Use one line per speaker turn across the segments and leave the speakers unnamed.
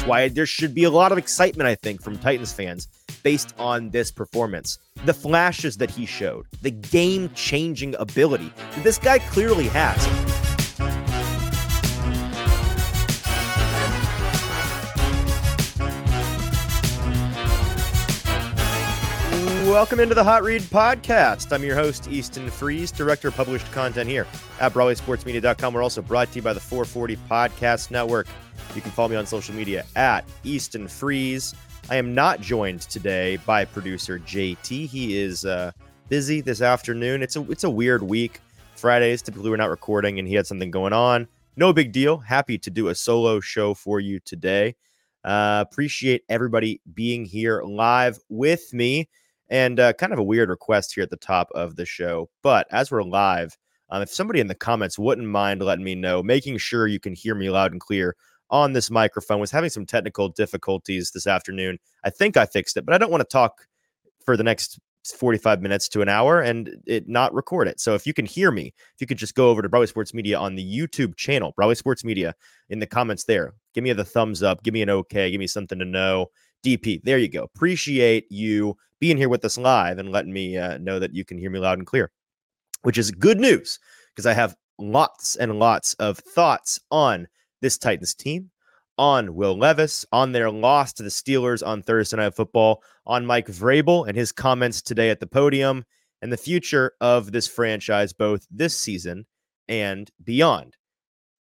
That's why there should be a lot of excitement, I think, from Titans fans based on this performance. The flashes that he showed, the game changing ability that this guy clearly has. Welcome into the Hot Read Podcast. I'm your host, Easton Freeze, Director of Published Content here at BroadwaySportsMedia.com. We're also brought to you by the 440 Podcast Network. You can follow me on social media at Easton Freeze. I am not joined today by producer JT. He is uh, busy this afternoon. It's a it's a weird week. Fridays typically we're not recording, and he had something going on. No big deal. Happy to do a solo show for you today. Uh, appreciate everybody being here live with me. And uh, kind of a weird request here at the top of the show. But as we're live, um, if somebody in the comments wouldn't mind letting me know, making sure you can hear me loud and clear on this microphone, was having some technical difficulties this afternoon. I think I fixed it, but I don't want to talk for the next 45 minutes to an hour and it not record it. So if you can hear me, if you could just go over to Broadway Sports Media on the YouTube channel, Broadway Sports Media, in the comments there, give me the thumbs up, give me an okay, give me something to know. DP, there you go. Appreciate you being here with us live and letting me uh, know that you can hear me loud and clear, which is good news because I have lots and lots of thoughts on this Titans team, on Will Levis, on their loss to the Steelers on Thursday Night Football, on Mike Vrabel and his comments today at the podium, and the future of this franchise, both this season and beyond.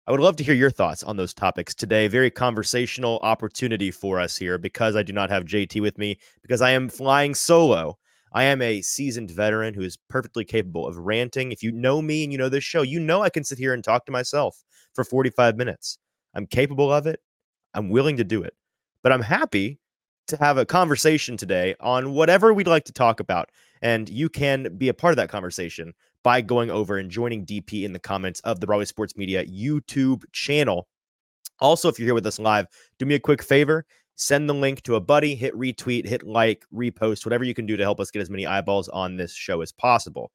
I would love to hear your thoughts on those topics today. Very conversational opportunity for us here because I do not have JT with me, because I am flying solo. I am a seasoned veteran who is perfectly capable of ranting. If you know me and you know this show, you know I can sit here and talk to myself for 45 minutes. I'm capable of it. I'm willing to do it. But I'm happy to have a conversation today on whatever we'd like to talk about. And you can be a part of that conversation by going over and joining DP in the comments of the Broadway Sports Media YouTube channel. Also, if you're here with us live, do me a quick favor send the link to a buddy, hit retweet, hit like, repost, whatever you can do to help us get as many eyeballs on this show as possible.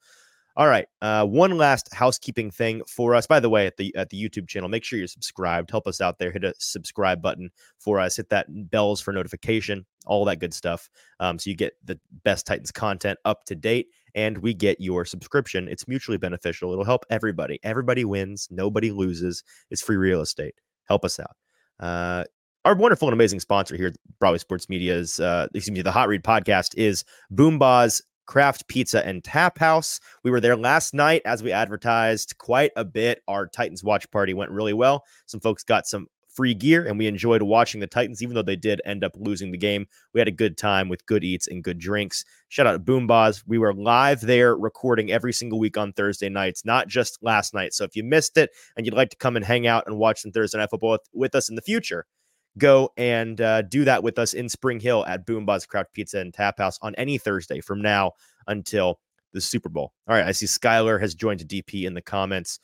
All right, uh, one last housekeeping thing for us. By the way, at the at the YouTube channel, make sure you're subscribed. Help us out there. Hit a subscribe button for us. Hit that bells for notification. All that good stuff. Um, so you get the best Titans content up to date and we get your subscription. It's mutually beneficial. It'll help everybody. Everybody wins. Nobody loses. It's free real estate. Help us out. Uh, our wonderful and amazing sponsor here, Broadway Sports Media's, uh, excuse me, the Hot Read podcast is BoomBozz Craft Pizza and Tap House. We were there last night as we advertised quite a bit. Our Titans watch party went really well. Some folks got some free gear, and we enjoyed watching the Titans, even though they did end up losing the game. We had a good time with good eats and good drinks. Shout out to BoomBozz. We were live there recording every single week on Thursday nights, not just last night. So if you missed it and you'd like to come and hang out and watch some Thursday Night Football with us in the future, go and uh, do that with us in Spring Hill at BoomBozz Craft Pizza and Tap House on any Thursday from now until the Super Bowl. All right, I see Skyler has joined DP in the comments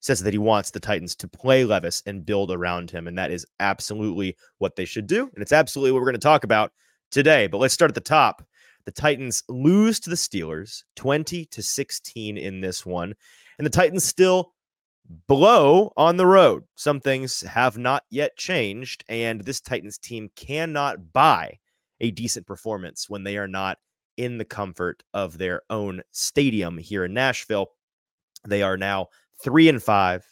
says that he wants the Titans to play Levis and build around him. And that is absolutely what they should do. And it's absolutely what we're going to talk about today. But let's start at the top. The Titans lose to the Steelers 20 to 16 in this one. And the Titans still blow on the road. Some things have not yet changed. And this Titans team cannot buy a decent performance when they are not in the comfort of their own stadium here in Nashville. They are now three and five.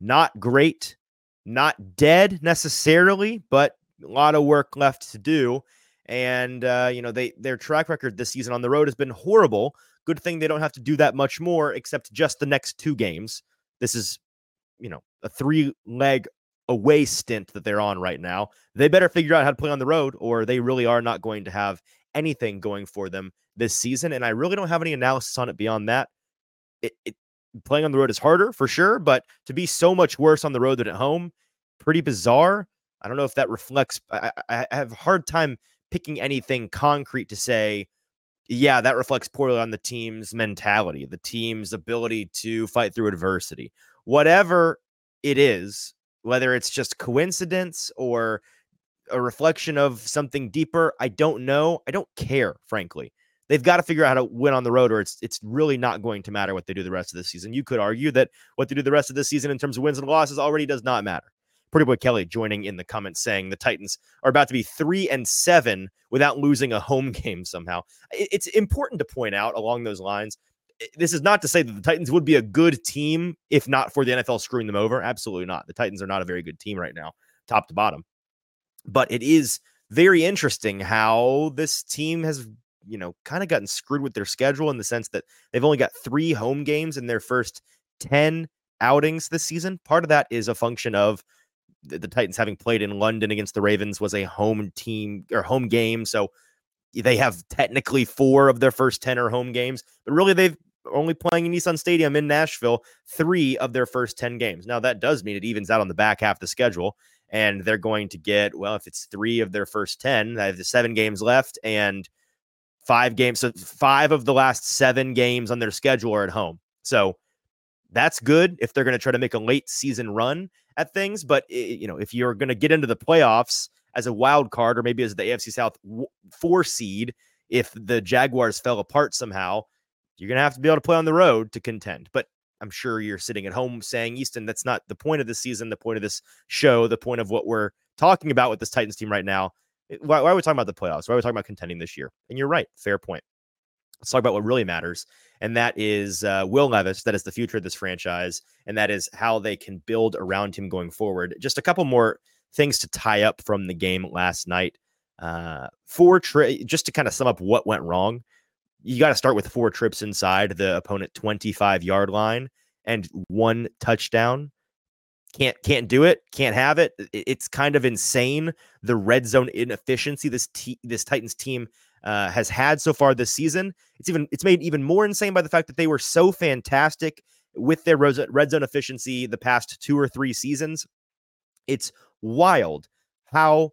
Not great, not dead necessarily, but a lot of work left to do. And uh, you know, they their track record this season on the road has been horrible. Good thing they don't have to do that much more, except just the next two games. This is, you know, a three leg away stint that they're on right now. They better figure out how to play on the road, or they really are not going to have anything going for them this season. And I really don't have any analysis on it beyond that. It, it playing on the road is harder for sure, but to be so much worse on the road than at home, pretty bizarre. I don't know if that reflects. I, I have a hard time picking anything concrete to say. Yeah, that reflects poorly on the team's mentality, the team's ability to fight through adversity. Whatever it is, whether it's just coincidence or a reflection of something deeper, I don't know. I don't care, frankly. They've got to figure out how to win on the road, or it's it's really not going to matter what they do the rest of the season. You could argue that what they do the rest of the season in terms of wins and losses already does not matter Pretty Boy Kelly joining in the comments saying the Titans are about to be three and seven without losing a home game somehow. It's important to point out along those lines. Eh, this is not to say that the Titans would be a good team if not for the NFL screwing them over. Absolutely not. The Titans are not a very good team right now, top to bottom. But it is very interesting how this team has, you know, kind of gotten screwed with their schedule in the sense that they've only got three home games in their first 10 outings this season. Part of that is a function of the, Titans having played in London against the Ravens was a home team or home game. So they have technically four of their first 10 are home games, but really they've only playing in Nissan Stadium in Nashville three of their first 10 games. Now, that does mean it evens out on the back half of the schedule. And they're going to get, well, if it's three of their first 10, they have the seven games left and five games. So five of the last seven games on their schedule are at home. So that's good if they're going to try to make a late season run at things. But you know, if you're going to get into the playoffs as a wild card or maybe as the AFC South four seed, if the Jaguars fell apart somehow, you're going to have to be able to play on the road to contend. But I'm sure you're sitting at home saying, Easton, that's not the point of this season, the point of this show, the point of what we're talking about with this Titans team right now. Why, why are we talking about the playoffs? Why are we talking about contending this year? And you're right. Fair point. Let's talk about what really matters and that is uh, Will Levis. That is the future of this franchise, and that is how they can build around him going forward. Just a couple more things to tie up from the game last night. Uh, four tri- just to kind of sum up what went wrong. You got to start with four trips inside the opponent 25 yard line and one touchdown. Can't can't do it. Can't have it. It's kind of insane the red zone inefficiency this t- this Titans team uh, has had so far this season. It's even it's made even more insane by the fact that they were so fantastic with their red zone efficiency the past two or three seasons. It's wild how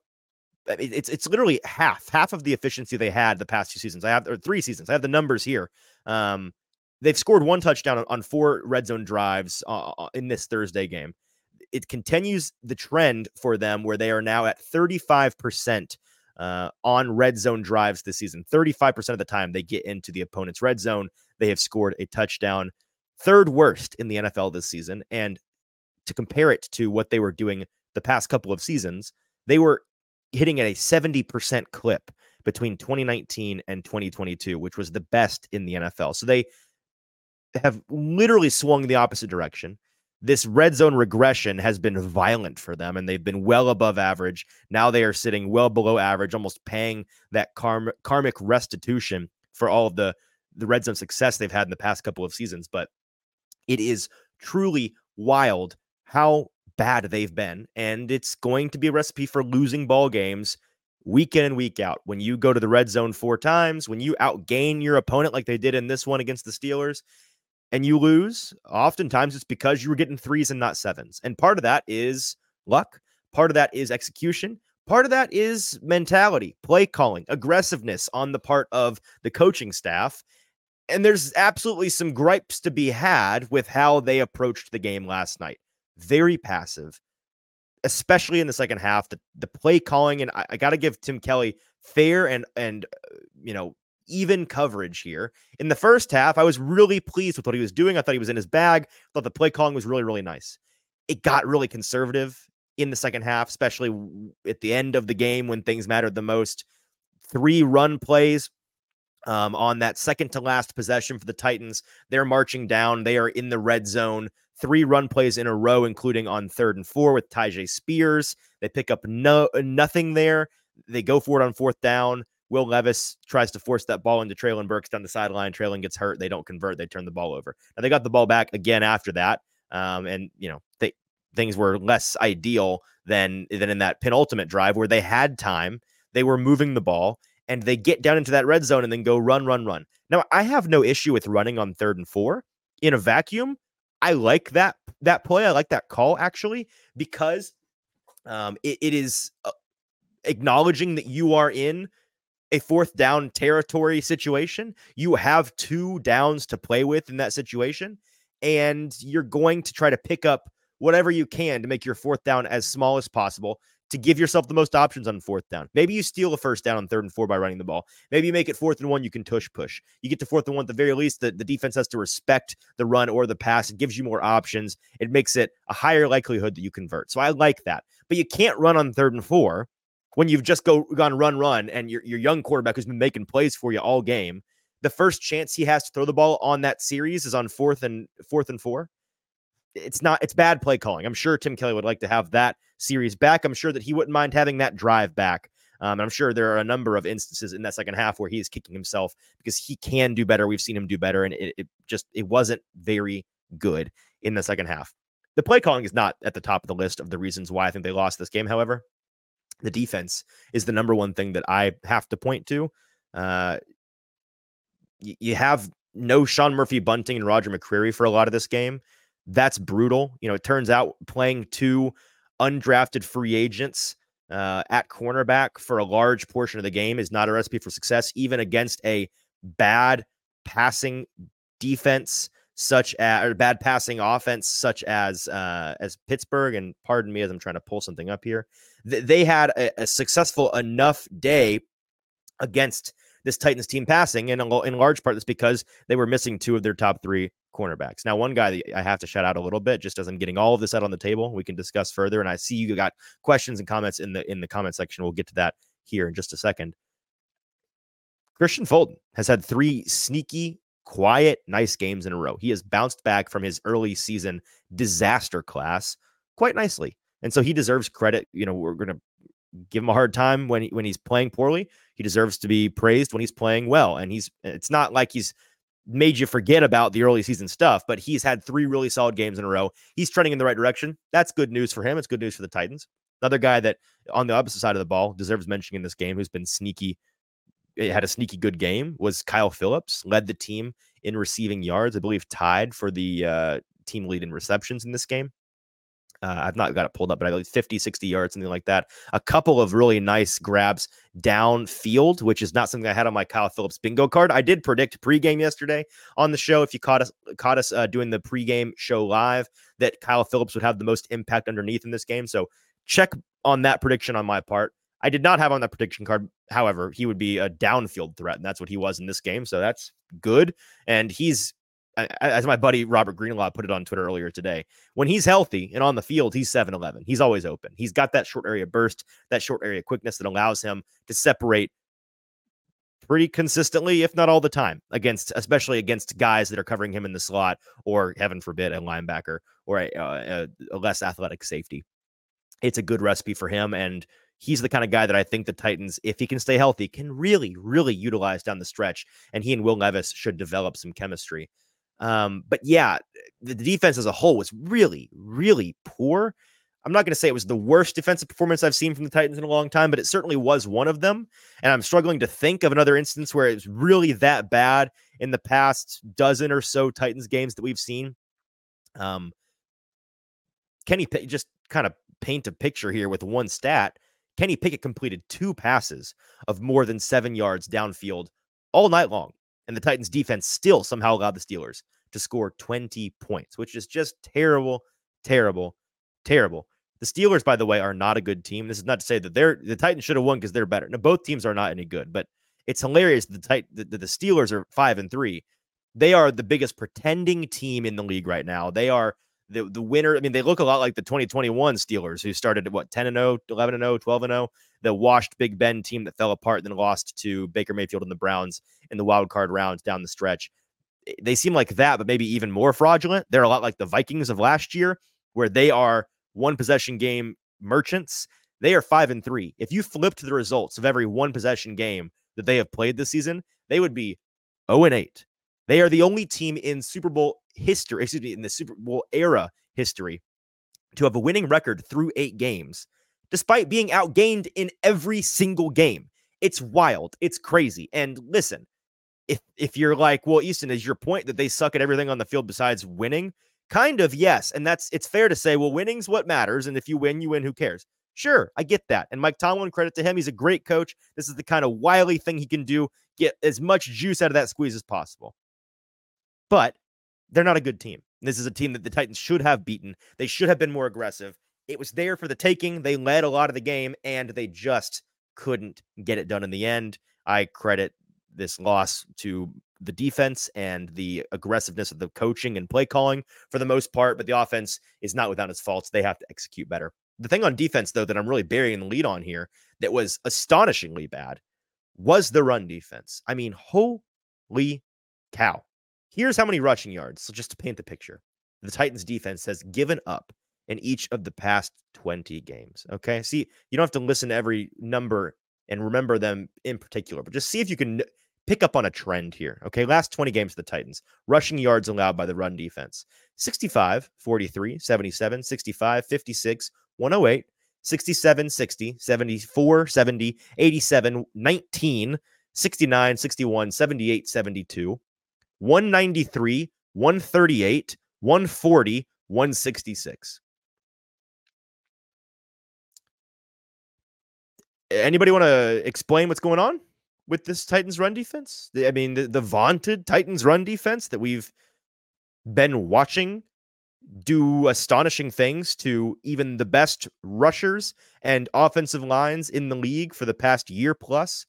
it's it's literally half half of the efficiency they had the past two seasons. I have or three seasons. I have the numbers here. Um, they've scored one touchdown on, four red zone drives uh, uh in this Thursday game. It continues the trend for them where they are now at 35% uh, on red zone drives this season. 35% of the time they get into the opponent's red zone, they have scored a touchdown. Third worst in the NFL this season. And to compare it to what they were doing the past couple of seasons, they were hitting at a 70% clip between 2019 and 2022, which was the best in the NFL. So they have literally swung the opposite direction this red zone regression has been violent for them and they've been well above average. Now they are sitting well below average, almost paying that karm- karmic restitution for all of the the red zone success they've had in the past couple of seasons, but it is truly wild how bad they've been and it's going to be a recipe for losing ball games week in and week out. When you go to the red zone four times, when you outgain your opponent like they did in this one against the Steelers, and you lose, oftentimes it's because you were getting threes and not sevens. And part of that is luck, part of that is execution, part of that is mentality, play calling, aggressiveness on the part of the coaching staff. And there's absolutely some gripes to be had with how they approached the game last night. Very passive, especially in the second half. The, the play calling, and I, I got to give Tim Kelly fair and and uh, you know even coverage here. In the first half, I was really pleased with what he was doing. I thought he was in his bag. thought the play calling was really, really nice. It got really conservative in the second half, especially at the end of the game when things mattered the most. Three run plays um, on that second to last possession for the Titans. They're marching down. They are in the red zone. Three run plays in a row, including on third and four with Tyjae Spears. They pick up no nothing there. They go for it on fourth down. Will Levis tries to force that ball into Treylon Burks down the sideline. Treylon gets hurt. They don't convert. They turn the ball over. Now they got the ball back again after that. Um, and you know, they, things were less ideal than than in that penultimate drive where they had time. They were moving the ball and they get down into that red zone and then go run, run, run. Now I have no issue with running on third and four in a vacuum. I like that that play. I like that call actually because um, it, it is uh, acknowledging that you are in a fourth down territory situation. You have two downs to play with in that situation, and you're going to try to pick up whatever you can to make your fourth down as small as possible. to give yourself the most options on fourth down. Maybe you steal a first down on third and four by running the ball. Maybe you make it fourth and one, you can tush push. You get to fourth and one at the very least, the, the defense has to respect the run or the pass. It gives you more options. It makes it a higher likelihood that you convert. So I like that. But you can't run on third and four when you've just go gone run, run, and your, your young quarterback who's been making plays for you all game. The first chance he has to throw the ball on that series is on fourth and fourth and four it's not it's bad play calling. I'm sure Tim Kelly would like to have that series back. I'm sure that he wouldn't mind having that drive back. Um, I'm sure there are a number of instances in that second half where he is kicking himself because he can do better. We've seen him do better, and it, it just it wasn't very good in the second half. The play calling is not at the top of the list of the reasons why I think they lost this game. However, the defense is the number one thing that I have to point to. Uh, you have no Sean Murphy Bunting and Roger McCreary for a lot of this game. That's brutal. You know, it turns out playing two undrafted free agents uh, at cornerback for a large portion of the game is not a recipe for success, even against a bad passing defense such as or bad passing offense such as uh, as Pittsburgh. And pardon me as I'm trying to pull something up here. Th- they had a, a, successful enough day against this Titans team passing, and in large part that's because they were missing two of their top three cornerbacks. Now, one guy that I have to shout out a little bit, just as I'm getting all of this out on the table, we can discuss further. And I see you got questions and comments in the in the comment section. We'll get to that here in just a second. Kristian Fulton has had three sneaky, quiet, nice games in a row. He has bounced back from his early season disaster class quite nicely. And so he deserves credit. You know, we're going to give him a hard time when he, when he's playing poorly. He deserves to be praised when he's playing well. And he's it's not like he's made you forget about the early season stuff, but he's had three really solid games in a row. He's trending in the right direction. That's good news for him. It's good news for the Titans. Another guy that on the opposite side of the ball deserves mentioning in this game who's been sneaky, had a sneaky good game was Kyle Phillips, led the team in receiving yards, I believe tied for the uh, team lead in receptions in this game. Uh, I've not got it pulled up, but I believe 50, 60 yards, something like that. A couple of really nice grabs downfield, which is not something I had on my Kyle Phillips bingo card. I did predict pregame yesterday on the show. If you caught us caught us uh, doing the pregame show live, that Kyle Phillips would have the most impact underneath in this game. So check on that prediction on my part. I did not have on that prediction card. However, he would be a downfield threat, and that's what he was in this game. So that's good. And he's as my buddy Robert Greenlaw put it on Twitter earlier today, when he's healthy and on the field, he's 7 11. He's always open. He's got that short area burst, that short area quickness that allows him to separate pretty consistently, if not all the time, against especially against guys that are covering him in the slot or, heaven forbid, a linebacker or a, uh, a, a less athletic safety. It's a good recipe for him. And he's the kind of guy that I think the Titans, if he can stay healthy, can really, really utilize down the stretch. And he and Will Levis should develop some chemistry. Um, but yeah, the defense as a whole was really, really poor. I'm not going to say it was the worst defensive performance I've seen from the Titans in a long time, but it certainly was one of them. And I'm struggling to think of another instance where it was really that bad in the past dozen or so Titans games that we've seen. Um, Kenny just kind of paint a picture here with one stat. Kenny Pickett completed two passes of more than seven yards downfield all night long and the Titans defense still somehow allowed the Steelers to score 20 points, which is just terrible, terrible, terrible. The Steelers, by the way, are not a good team. This is not to say that they're the Titans should have won because they're better. Now, both teams are not any good, but it's hilarious the tit- the, the Steelers are five and three. They are the biggest pretending team in the league right now. They are the the winner. I mean, they look a lot like the 2021 Steelers, who started at what 10 and 0, 11 and 0, 12 and 0, the washed Big Ben team that fell apart, and then lost to Baker Mayfield and the Browns in the wild card rounds down the stretch. Eh, they seem like that, but maybe even more fraudulent. They're a lot like the Vikings of last year, where they are one possession game merchants. They are five and three. If you flipped the results of every one possession game that they have played this season, they would be 0 and 8. They are the only team in Super Bowl history, excuse me, in the Super Bowl era history to have a winning record through eight games, despite being outgained in every single game. It's wild. It's crazy. And listen, if if you're like, well, Easton, is your point that they suck at everything on the field besides winning? Kind of, yes. And that's it's fair to say, well, winning's what matters. And if you win, you win. Who cares? Sure, I get that. And Mike Tomlin, credit to him, he's a great coach. This is the kind of wily thing he can do. Get as much juice out of that squeeze as possible. But they're not a good team. This is a team that the Titans should have beaten. They should have been more aggressive. it was there for the taking. They led a lot of the game and they just couldn't get it done in the end. I credit this loss to the defense and the aggressiveness of the coaching and play calling for the most part, but the offense is not without its faults. They have to execute better. The thing on defense, though, that I'm really burying the lead on here that was astonishingly bad was the run defense. I mean, holy cow. Here's how many rushing yards. So just to paint the picture, the Titans defense has given up in each of the past 20 games. Okay. See, you don't have to listen to every number and remember them in particular, but just see if you can pick up on a trend here. Okay. Last 20 games of the Titans, rushing yards allowed by the run defense 65, 43, 77, 65, 56, 108, 67, 60, 74, 70, 87, 19, 69, 61, 78, 72, 193, 138, 140, 166. Anybody want to explain what's going on with this Titans run defense? I mean, the, the vaunted Titans run defense that we've been watching do astonishing things to even the best rushers and offensive lines in the league for the past year plus.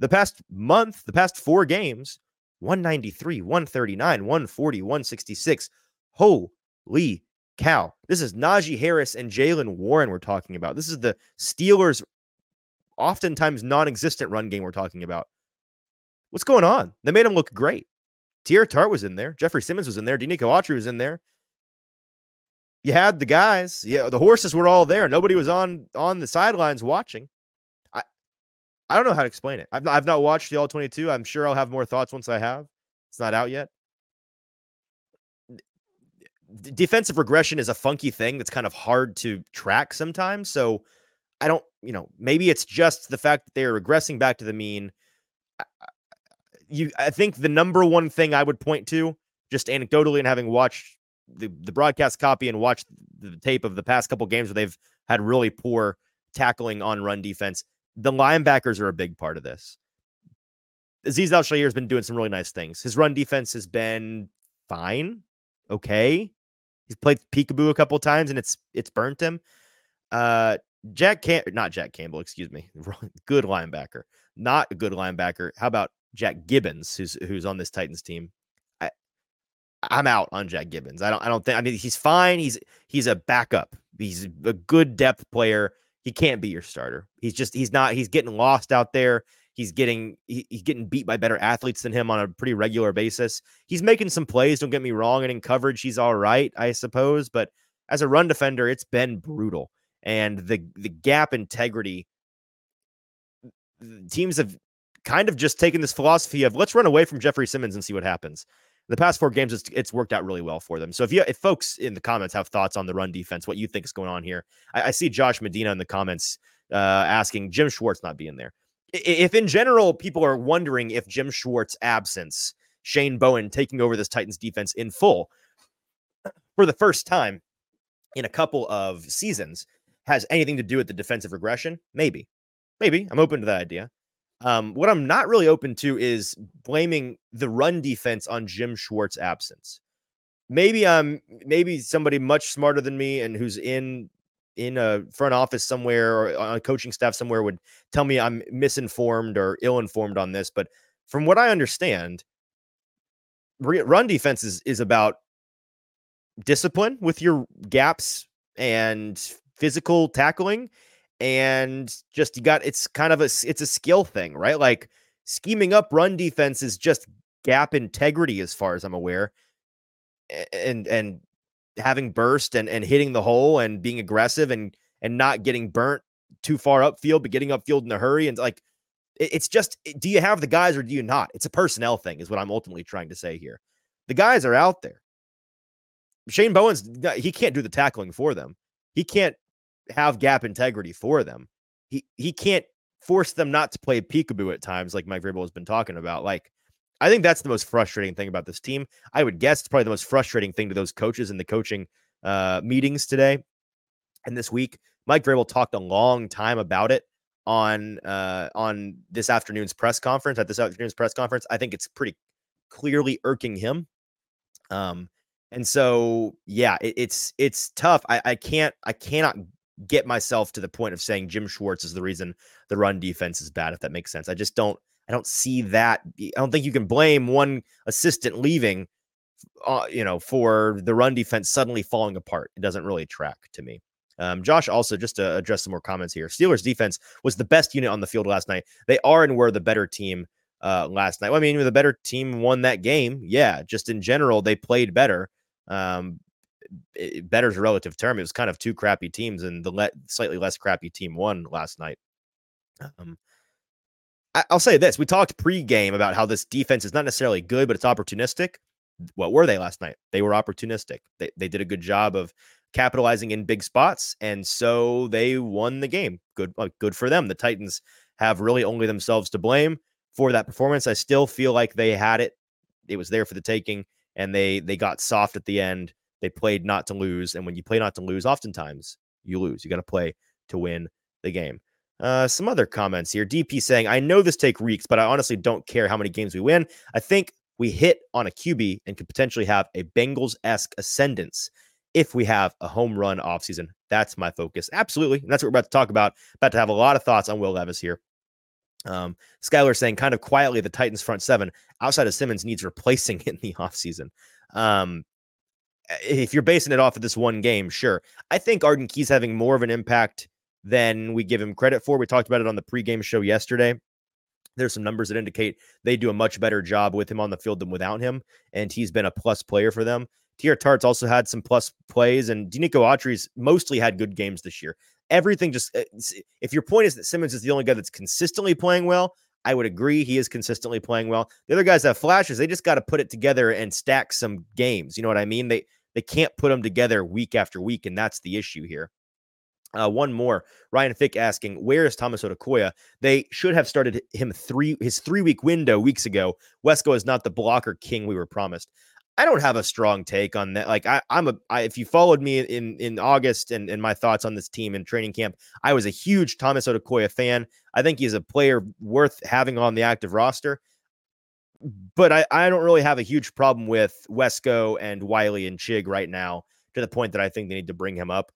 The past month, the past four games, 193, 139, 140, 166. Holy cow. This is Najee Harris and Jaylen Warren we're talking about. This is the Steelers' oftentimes non existent run game we're talking about. What's going on? They made him look great. Teair Tart was in there. Jeffrey Simmons was in there. Denico Autry was in there. You had the guys. Yeah, the horses were all there. Nobody was on on the sidelines watching. I I don't know how to explain it. I've not, I've not watched the all 22. I'm sure I'll have more thoughts once I have. It's not out yet. defensive regression is a funky thing that's kind of hard to track sometimes. So I don't, you know, maybe it's just the fact that they're regressing back to the mean. You, I think the number one thing I would point to, just anecdotally and having watched the, the broadcast copy and watched the tape of the past couple games where they've had really poor tackling on run defense, the linebackers are a big part of this. Azeez Al has been doing some really nice things. His run defense has been fine, okay. He's played peekaboo a couple times and it's it's burnt him. Uh, Jack Cam not Jack Campbell, excuse me. good linebacker. Not a good linebacker. How about Jack Gibbens, who's who's on this Titans team? I I'm out on Jack Gibbens. I don't I don't think I mean he's fine. He's he's a backup. He's a good depth player. He can't be your starter. He's just he's not he's getting lost out there. He's getting he, he's getting beat by better athletes than him on a pretty regular basis. He's making some plays, don't get me wrong, and in coverage he's all right, I suppose, but as a run defender, it's been brutal and the the gap integrity teams have kind of just taken this philosophy of let's run away from Jeffrey Simmons and see what happens. The past four games, it's, it's worked out really well for them. So if you if folks in the comments have thoughts on the run defense, what you think is going on here, I, I see Josh Medina in the comments uh, asking Jim Schwartz not being there. If in general people are wondering if Jim Schwartz absence, Shane Bowen taking over this Titans defense in full for the first time in a couple of seasons, has anything to do with the defensive regression? Maybe. Maybe. I'm open to that idea. Um, what I'm not really open to is blaming the run defense on Jim Schwartz' absence. Maybe I'm maybe somebody much smarter than me and who's in in a front office somewhere or on a coaching staff somewhere would tell me I'm misinformed or ill-informed on this. But from what I understand, run defense is, is about discipline with your gaps and physical tackling and just you got it's kind of a it's a skill thing, right? Like scheming up run defense is just gap integrity as far as I'm aware. And and having burst and and hitting the hole and being aggressive and and not getting burnt too far upfield, but getting upfield in a hurry and like it's just do you have the guys or do you not? It's a personnel thing, is what I'm ultimately trying to say here. The guys are out there. Shane Bowen's he can't do the tackling for them. He can't have gap integrity for them. He he can't force them not to play peekaboo at times, like Mike Vrabel has been talking about. Like, I think that's the most frustrating thing about this team. I would guess it's probably the most frustrating thing to those coaches in the coaching uh, meetings today and this week. Mike Vrabel talked a long time about it on uh, on this afternoon's press conference. At this afternoon's press conference, I think it's pretty clearly irking him. Um, And so, yeah, it, it's it's tough. I, I can't I cannot get myself to the point of saying Jim Schwartz is the reason the run defense is bad. If that makes sense, I just don't I don't see that. I don't think you can blame one assistant leaving, uh, you know, for the run defense suddenly falling apart. It doesn't really track to me. Um, Josh, also just to address some more comments here. Steelers defense was the best unit on the field last night. They are and were the better team uh, last night. Well, I mean, the better team won that game. Yeah, just in general, they played better. Um, it, better's a relative term. It was kind of two crappy teams, and the le- slightly less crappy team won last night. Um, I, will say this: we talked pre-game about how this defense is not necessarily good, but it's opportunistic. What were they last night? They were opportunistic. They they did a good job of capitalizing in big spots, and so they won the game. Good, good for them. The Titans have really only themselves to blame for that performance. I still feel like they had it; it was there for the taking, and they they got soft at the end. They played not to lose, and when you play not to lose, oftentimes you lose. You got to play to win the game. Uh, some other comments here. DP saying, I know this take reeks, but I honestly don't care how many games we win. I think we hit on a QB and could potentially have a Bengals esque ascendance if we have a home run offseason. That's my focus. Absolutely. And that's what we're about to talk about. About to have a lot of thoughts on Will Levis here. Um, Skylar saying kind of quietly the Titans front seven outside of Simmons needs replacing in the offseason. Um, if you're basing it off of this one game, sure. I think Arden Key's having more of an impact than we give him credit for. We talked about it on the pregame show yesterday. There's some numbers that indicate they do a much better job with him on the field than without him, and he's been a plus player for them. Teair Tart's also had some plus plays, and Denico Autry's mostly had good games this year. Everything just, uh, if your point is that Simmons is the only guy that's consistently playing well, I would agree he is consistently playing well. The other guys have flashes. They just got to put it together and stack some games. You know what I mean? They they can't put them together week after week, and that's the issue here. Uh, one more, Ryan Fick asking, where is Thomas Odukoya? They should have started him three his three week window weeks ago. Wesco is not the blocker king we were promised. I don't have a strong take on that. Like I, I'm a, I, if you followed me in in August and, and my thoughts on this team in training camp, I was a huge Thomas Odukoya fan. I think he's a player worth having on the active roster. But I, I don't really have a huge problem with Wesco and Wiley and Chig right now to the point that I think they need to bring him up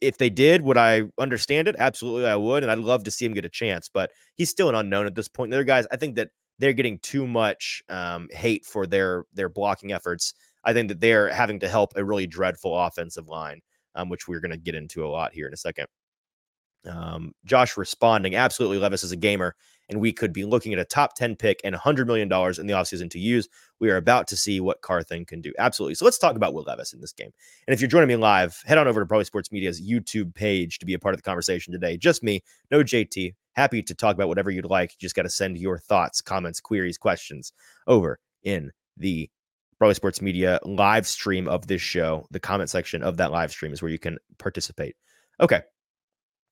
if they did, would I understand it? Absolutely, I would, and I'd love to see him get a chance. But he's still an unknown at this point. The other guys, I think that they're getting too much um, hate for their their blocking efforts. I think that they're having to help a really dreadful offensive line, um, which we're going to get into a lot here in a second. Um, Josh responding, absolutely, Levis is a gamer and we could be looking at a top 10 pick and $100 million in the offseason to use. We are about to see what Carthon can do. Absolutely. So let's talk about Will Levis in this game. And if you're joining me live, head on over to Broadway Sports Media's YouTube page to be a part of the conversation today. Just me, no JT. Happy to talk about whatever you'd like. You just got to send your thoughts, comments, queries, questions over in the Broadway Sports Media live stream of this show. The comment section of that live stream is where you can participate. Okay.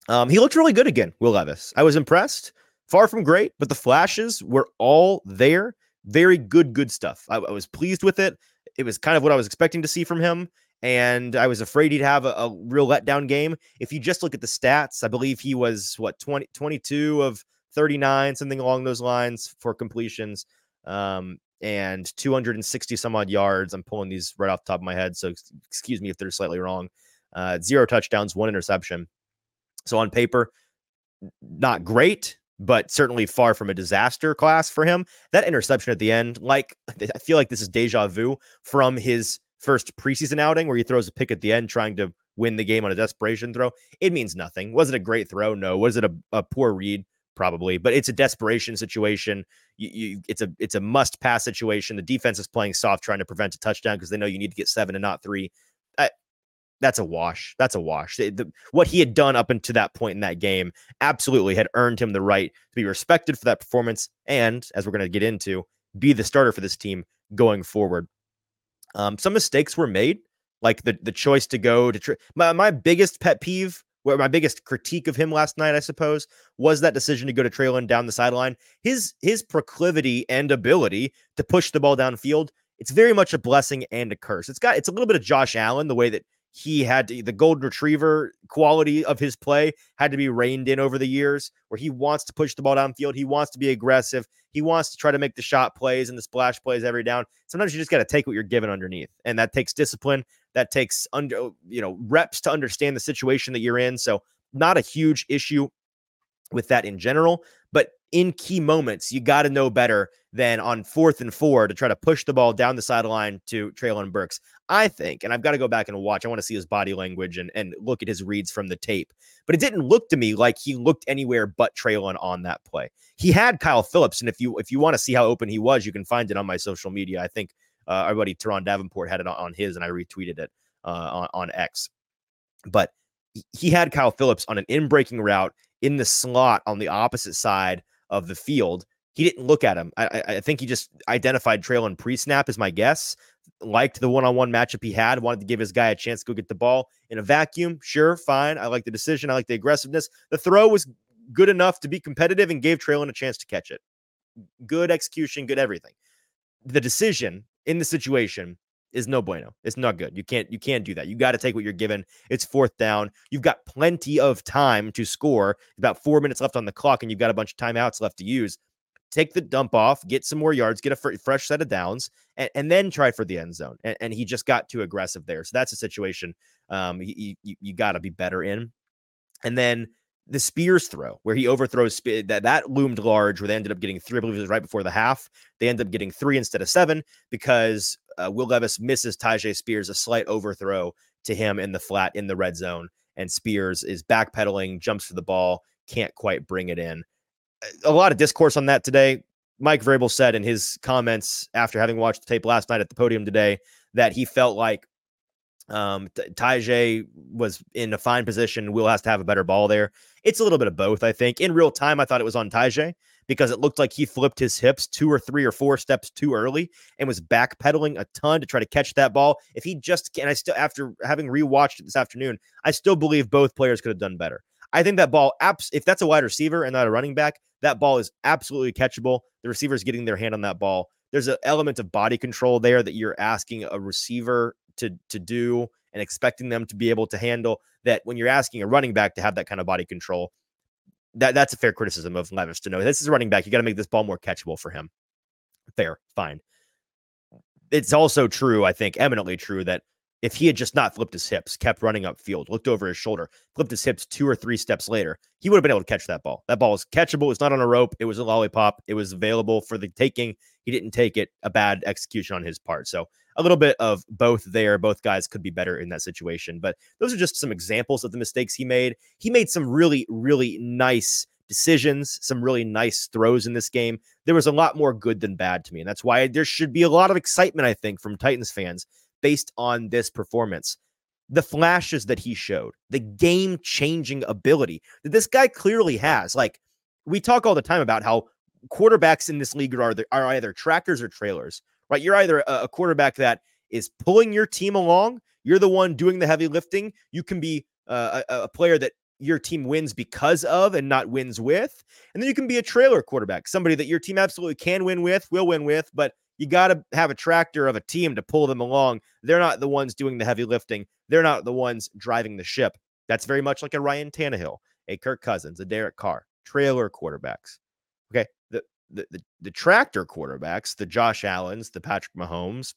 Um, he looked really good again, Will Levis. I was impressed. Far from great, but the flashes were all there. Very good, good stuff. I, I was pleased with it. It was kind of what I was expecting to see from him. And I was afraid he'd have a, a real letdown game. If you just look at the stats, I believe he was what 20, 22 of 39, something along those lines for completions. Um, and 260 some odd yards. I'm pulling these right off the top of my head, so excuse me if they're slightly wrong. Uh, zero touchdowns, one interception. So on paper, not great, but certainly far from a disaster class for him. That interception at the end, like I feel like this is deja vu from his first preseason outing where he throws a pick at the end trying to win the game on a desperation throw. It means nothing. Was it a great throw? No. Was it a, a poor read? Probably, but it's a desperation situation. You, you, it's a it's a must pass situation. The defense is playing soft, trying to prevent a touchdown because they know you need to get seven and not three. I, that's a wash. That's a wash. The, the, what he had done up until that point in that game absolutely had earned him the right to be respected for that performance and, as we're going to get into, be the starter for this team going forward. Um, some mistakes were made, like the the choice to go to tri- my my biggest pet peeve, where my biggest critique of him last night, I suppose, was that decision to go to Treylon down the sideline. His his proclivity and ability to push the ball downfield, it's very much a blessing and a curse. It's got it's a little bit of Josh Allen, the way that he had to, the golden retriever quality of his play had to be reined in over the years where he wants to push the ball downfield he wants to be aggressive he wants to try to make the shot plays and the splash plays every down. Sometimes you just got to take what you're given underneath and that takes discipline that takes under oh, you know reps to understand the situation that you're in so not a huge issue with that in general in key moments, you got to know better than on fourth and four to try to push the ball down the sideline to Treylon Burks. I think, and I've got to go back and watch. I want to see his body language and, and look at his reads from the tape. But it didn't look to me like he looked anywhere but Treylon on that play. He had Kyle Phillips, and if you if you want to see how open he was, you can find it on my social media. I think uh, our buddy Teron Davenport had it on his, and I retweeted it uh, on, on X. But he had Kyle Phillips on an in breaking route in the slot on the opposite side of the field. He didn't look at him. I, I think he just identified Treylon pre snap, is my guess. Liked the one on one matchup he had, wanted to give his guy a chance to go get the ball in a vacuum. Sure, fine. I like the decision. I like the aggressiveness. The throw was good enough to be competitive and gave Treylon a chance to catch it. Good execution, good everything. The decision in the situation is no bueno. It's not good. You can't you can't do that. You got to take what you're given. It's fourth down. You've got plenty of time to score. About 4 minutes left on the clock and you've got a bunch of timeouts left to use. Take the dump off, get some more yards, get a fresh set of downs, and, and, then try for the end zone. And, and, he just got too aggressive there. So that's a situation um, you, you, got to be better in. And then the Spears throw, where he overthrows that that loomed large, where they ended up getting three. I believe it was right before the half. They ended up getting three instead of seven because uh, Will Levis misses Tyjae Spears a slight overthrow to him in the flat in the red zone, and Spears is backpedaling, jumps for the ball, can't quite bring it in. A lot of discourse on that today. Mike Vrabel said in his comments after having watched the tape last night at the podium today that he felt like um, Tyjae was in a fine position. Will has to have a better ball there. It's a little bit of both, I think. In real time, I thought it was on Tyjae because it looked like he flipped his hips two or three or four steps too early and was backpedaling a ton to try to catch that ball. If he just can, I still, after having rewatched it this afternoon, I still believe both players could have done better. I think that ball, if that's a wide receiver and not a running back, that ball is absolutely catchable. The receiver is getting their hand on that ball. There's an element of body control there that you're asking a receiver to to do and expecting them to be able to handle that when you're asking a running back to have that kind of body control that that's a fair criticism of Levis to know this is running back. You got to make this ball more catchable for him. Fair, fine. It's also true, I think, eminently true that if he had just not flipped his hips, kept running upfield, looked over his shoulder, flipped his hips two or three steps later, he would have been able to catch that ball. That ball was catchable. It's not on a rope. It was a lollipop. It was available for the taking. He didn't take it. A bad execution on his part. So a little bit of both there. Both guys could be better in that situation. But those are just some examples of the mistakes he made. He made some really, really nice decisions, some really nice throws in this game. There was a lot more good than bad to me. And that's why there should be a lot of excitement, I think, from Titans fans based on this performance. The flashes that he showed, the game changing ability that this guy clearly has. Like we talk all the time about how quarterbacks in this league are, are either trackers or trailers right? You're either a, quarterback that is pulling your team along, you're the one doing the heavy lifting. You can be uh, a, a player that your team wins because of and not wins with. And then you can be a trailer quarterback, somebody that your team absolutely can win with, will win with, but you got to have a tractor of a team to pull them along. They're not the ones doing the heavy lifting. They're not the ones driving the ship. That's very much like a Ryan Tannehill, a Kirk Cousins, a Derek Carr, trailer quarterbacks. The, the, the tractor quarterbacks, the Josh Allens, the Patrick Mahomes,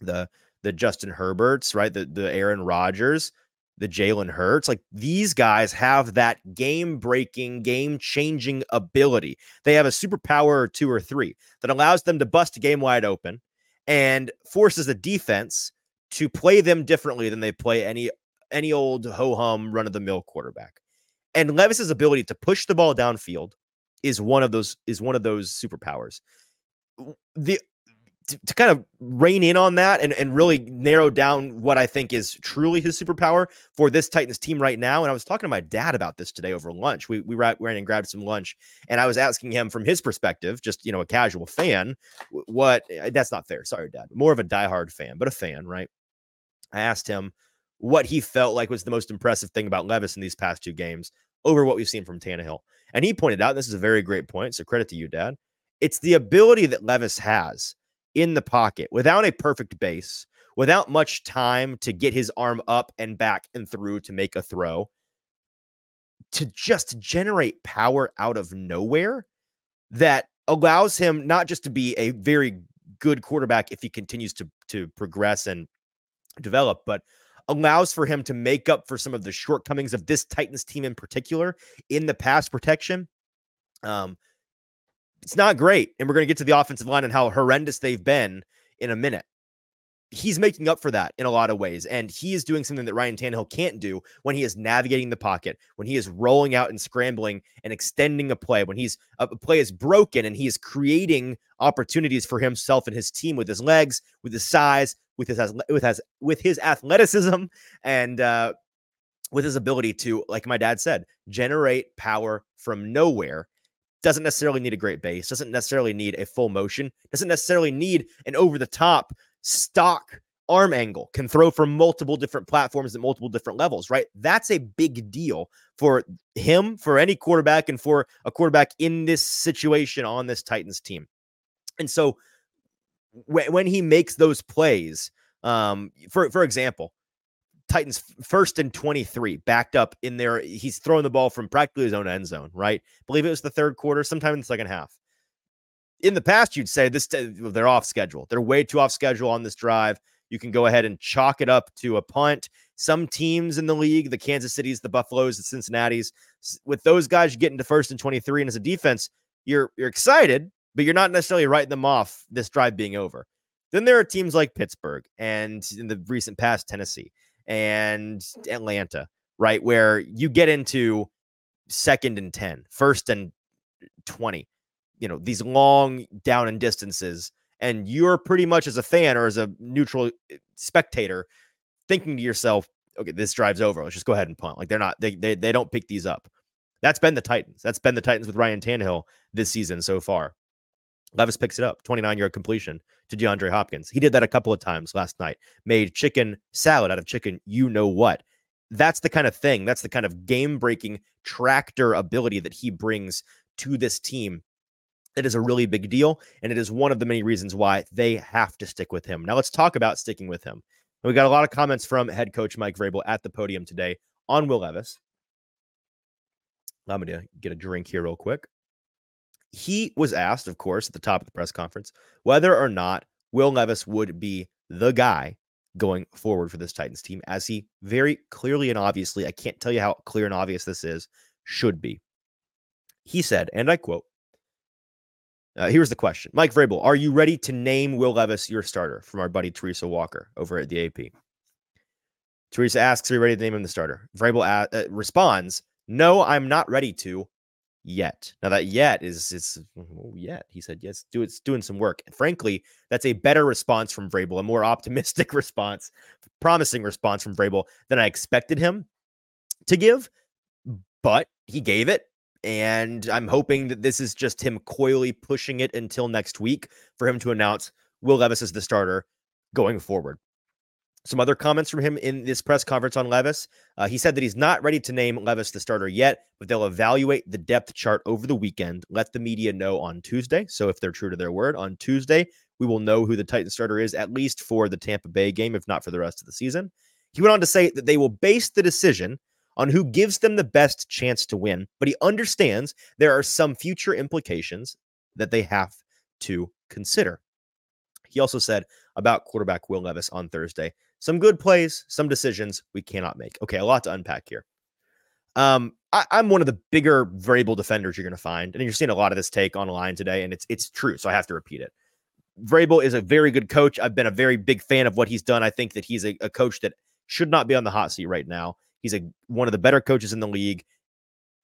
the the Justin Herberts, right? The the Aaron Rodgers, the Jalen Hurts, like these guys have that game breaking, game changing ability. They have a superpower or two or three that allows them to bust a game wide open and forces a defense to play them differently than they play any any old ho hum run of the mill quarterback. And Levis's ability to push the ball downfield, is one of those is one of those superpowers. The to, to, kind of rein in on that and, and really narrow down what I think is truly his superpower for this Titans team right now. And I was talking to my dad about this today over lunch. We we ran and grabbed some lunch, and I was asking him from his perspective, just you know, a casual fan, what eh, that's not fair. Sorry, dad. More of a diehard fan, but a fan, right? I asked him what he felt like was the most impressive thing about Levis in these past two games over what we've seen from Tannehill. And he pointed out this is a very great point. So credit to you, Dad. It's the ability that Levis has in the pocket without a perfect base, without much time to get his arm up and back and through to make a throw, to just generate power out of nowhere that allows him not just to be a very good quarterback if he continues to to progress and develop, but allows for him to make up for some of the shortcomings of this Titans team in particular in the pass protection. Um, it's not great, and we're going to get to the offensive line and how horrendous they've been in a minute he's making up for that in a lot of ways. And he is doing something that Ryan Tannehill can't do when he is navigating the pocket, when he is rolling out and scrambling and extending a play, when he's a play is broken and he is creating opportunities for himself and his team with his legs, with his size, with his with his with his athleticism, and uh, with his ability to, like my dad said, generate power from nowhere doesn't necessarily need a great base, doesn't necessarily need a full motion, doesn't necessarily need an over the top stock arm angle, can throw from multiple different platforms at multiple different levels, right? That's a big deal for him, for any quarterback, and for a quarterback in this situation on this Titans team. And so when, when he makes those plays, um, for for example, Titans first and 23, backed up in there. He's throwing the ball from practically his own end zone, right? I believe it was the third quarter, sometime in the second half in the past, you'd say this they're off schedule. They're way too off schedule on this drive. You can go ahead and chalk it up to a punt. Some teams in the league, the Kansas Cities, the Buffaloes, the Cincinnati's, with those guys, you get into first and 23. And as a defense, you're you're excited, but you're not necessarily writing them off this drive being over. Then there are teams like Pittsburgh and in the recent past, Tennessee and Atlanta, right? Where you get into second and 10, first and 20 you know these long down and distances and you're pretty much as a fan or as a neutral eh, spectator thinking to yourself okay this drive's over let's just go ahead and punt like they're not they they, they don't pick these up that's been the titans that's been the titans with ryan Tannehill this season so far levis picks it up 29 yard completion to deandre hopkins he did that a couple of times last night made chicken salad out of chicken you know what that's the kind of thing that's the kind of game breaking tractor ability that he brings to this team it is a really big deal, and it is one of the many reasons why they have to stick with him. Now, let's talk about sticking with him. We got a lot of comments from head coach Mike Vrabel at the podium today on Will Levis. Allow me to get a drink here, real quick. He was asked, of course, at the top of the press conference, whether or not Will Levis would be the guy going forward for this Titans team, as he very clearly and obviously, I can't tell you how clear and obvious this is, should be. He said, and I quote, uh, here's the question Mike Vrabel, are you ready to name Will Levis your starter from our buddy Teresa Walker over at the AP? Teresa asks, Are you ready to name him the starter? Vrabel a- uh, responds, No, I'm not ready to yet. Now, that yet is, is oh, yet. He said, Yes, do it's doing some work. And frankly, that's a better response from Vrabel, a more optimistic response, promising response from Vrabel than I expected him to give. But he gave it and I'm hoping that this is just him coyly pushing it until next week for him to announce Will Levis as the starter going forward. Some other comments from him in this press conference on Levis. Uh, he said that he's not ready to name Levis the starter yet, but they'll evaluate the depth chart over the weekend. Let the media know on Tuesday. So if they're true to their word, on Tuesday, we will know who the Titan starter is, at least for the Tampa Bay game, if not for the rest of the season. He went on to say that they will base the decision on who gives them the best chance to win, but he understands there are some future implications that they have to consider. He also said about quarterback Will Levis on Thursday some good plays, some decisions we cannot make. Okay, a lot to unpack here. Um, I, am one of the bigger Vrabel defenders you're going to find, and you're seeing a lot of this take online today, and it's it's true, so I have to repeat it. Vrabel is a very good coach. I've been a very big fan of what he's done. I think that he's a, a coach that should not be on the hot seat right now. He's a one of the better coaches in the league,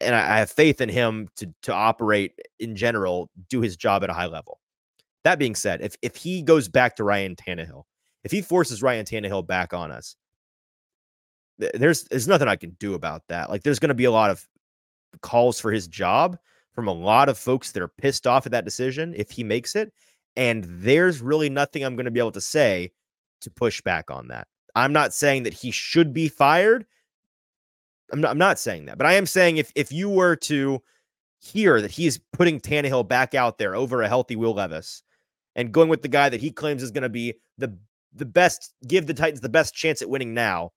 and I, I have faith in him to to operate in general, do his job at a high level. That being said, if if he goes back to Ryan Tannehill, if he forces Ryan Tannehill back on us, there's there's nothing I can do about that. Like there's going to be a lot of calls for his job from a lot of folks that are pissed off at that decision if he makes it, and there's really nothing I'm going to be able to say to push back on that. I'm not saying that he should be fired. I'm not, I'm not saying that, but I am saying if if you were to hear that he's putting Tannehill back out there over a healthy Will Levis and going with the guy that he claims is going to be the the best, give the Titans the best chance at winning now,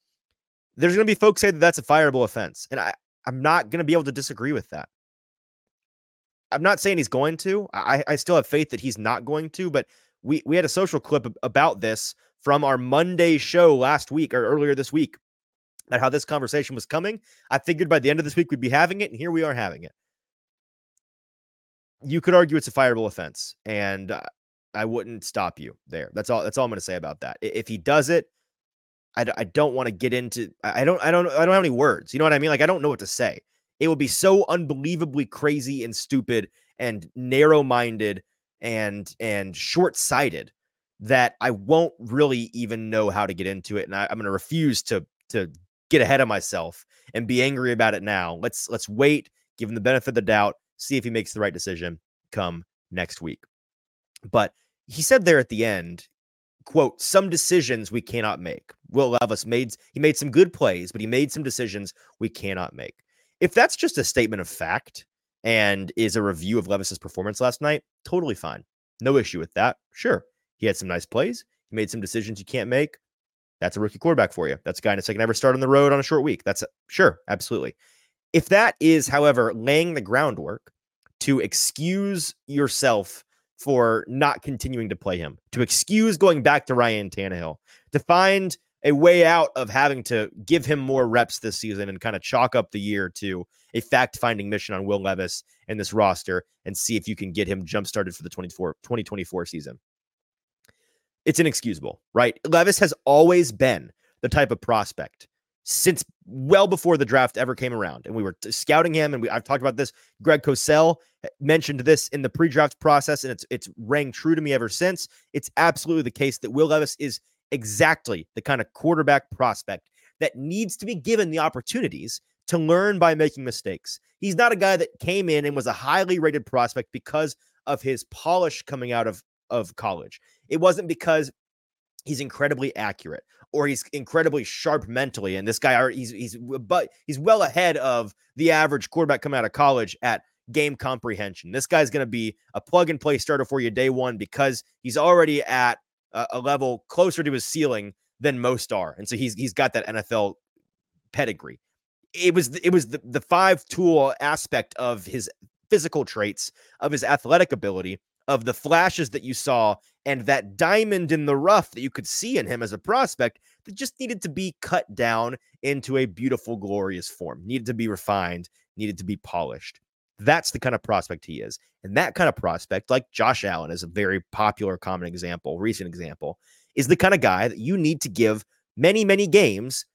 there's going to be folks say that that's a fireable offense. And I, I'm not going to be able to disagree with that. I'm not saying he's going to. I, I still have faith that he's not going to, but we, we had a social clip about this from our Monday show last week or earlier this week at how this conversation was coming. I figured by the end of this week we'd be having it, and here we are having it. You could argue it's a fireable offense, and uh, I wouldn't stop you there. That's all. That's all I'm going to say about that. If he does it, I, I don't want to get into. I don't. I don't. I don't have any words. You know what I mean? Like I don't know what to say. It would be so unbelievably crazy and stupid and narrow-minded and and short-sighted that I won't really even know how to get into it, and I, I'm going to refuse to to get ahead of myself and be angry about it now. Let's let's wait, give him the benefit of the doubt, see if he makes the right decision come next week. But he said there at the end, quote, some decisions we cannot make. Will Levis made he made some good plays, but he made some decisions we cannot make. If that's just a statement of fact and is a review of Levis's performance last night, totally fine. No issue with that. Sure. He had some nice plays. He made some decisions you can't make. That's a rookie quarterback for you. That's a guy in a second ever start on the road on a short week. That's a, sure, absolutely. If that is, however, laying the groundwork to excuse yourself for not continuing to play him, to excuse going back to Ryan Tannehill, to find a way out of having to give him more reps this season and kind of chalk up the year to a fact finding mission on Will Levis and this roster and see if you can get him jump started for the 2024 season it's inexcusable, right? Levis has always been the type of prospect since well before the draft ever came around. And we were scouting him, and we, I've talked about this. Greg Cosell eh, mentioned this in the pre-draft process, and it's it's rang true to me ever since. It's absolutely the case that Will Levis is exactly the kind of quarterback prospect that needs to be given the opportunities to learn by making mistakes. He's not a guy that came in and was a highly rated prospect because of his polish coming out of of college. It wasn't because he's incredibly accurate or he's incredibly sharp mentally. And this guy, he's he's but he's well ahead of the average quarterback coming out of college at game comprehension. This guy's going to be a plug and play starter for you day one because he's already at a, a level closer to his ceiling than most are, and so he's he's got that NFL pedigree. It was it was the, the five tool aspect of his physical traits of his athletic ability of the flashes that you saw and that diamond in the rough that you could see in him as a prospect that just needed to be cut down into a beautiful, glorious form, needed to be refined, needed to be polished. That's the kind of prospect he is. And that kind of prospect, like Josh Allen, is a very popular, common example, recent example, is the kind of guy that you need to give many, many games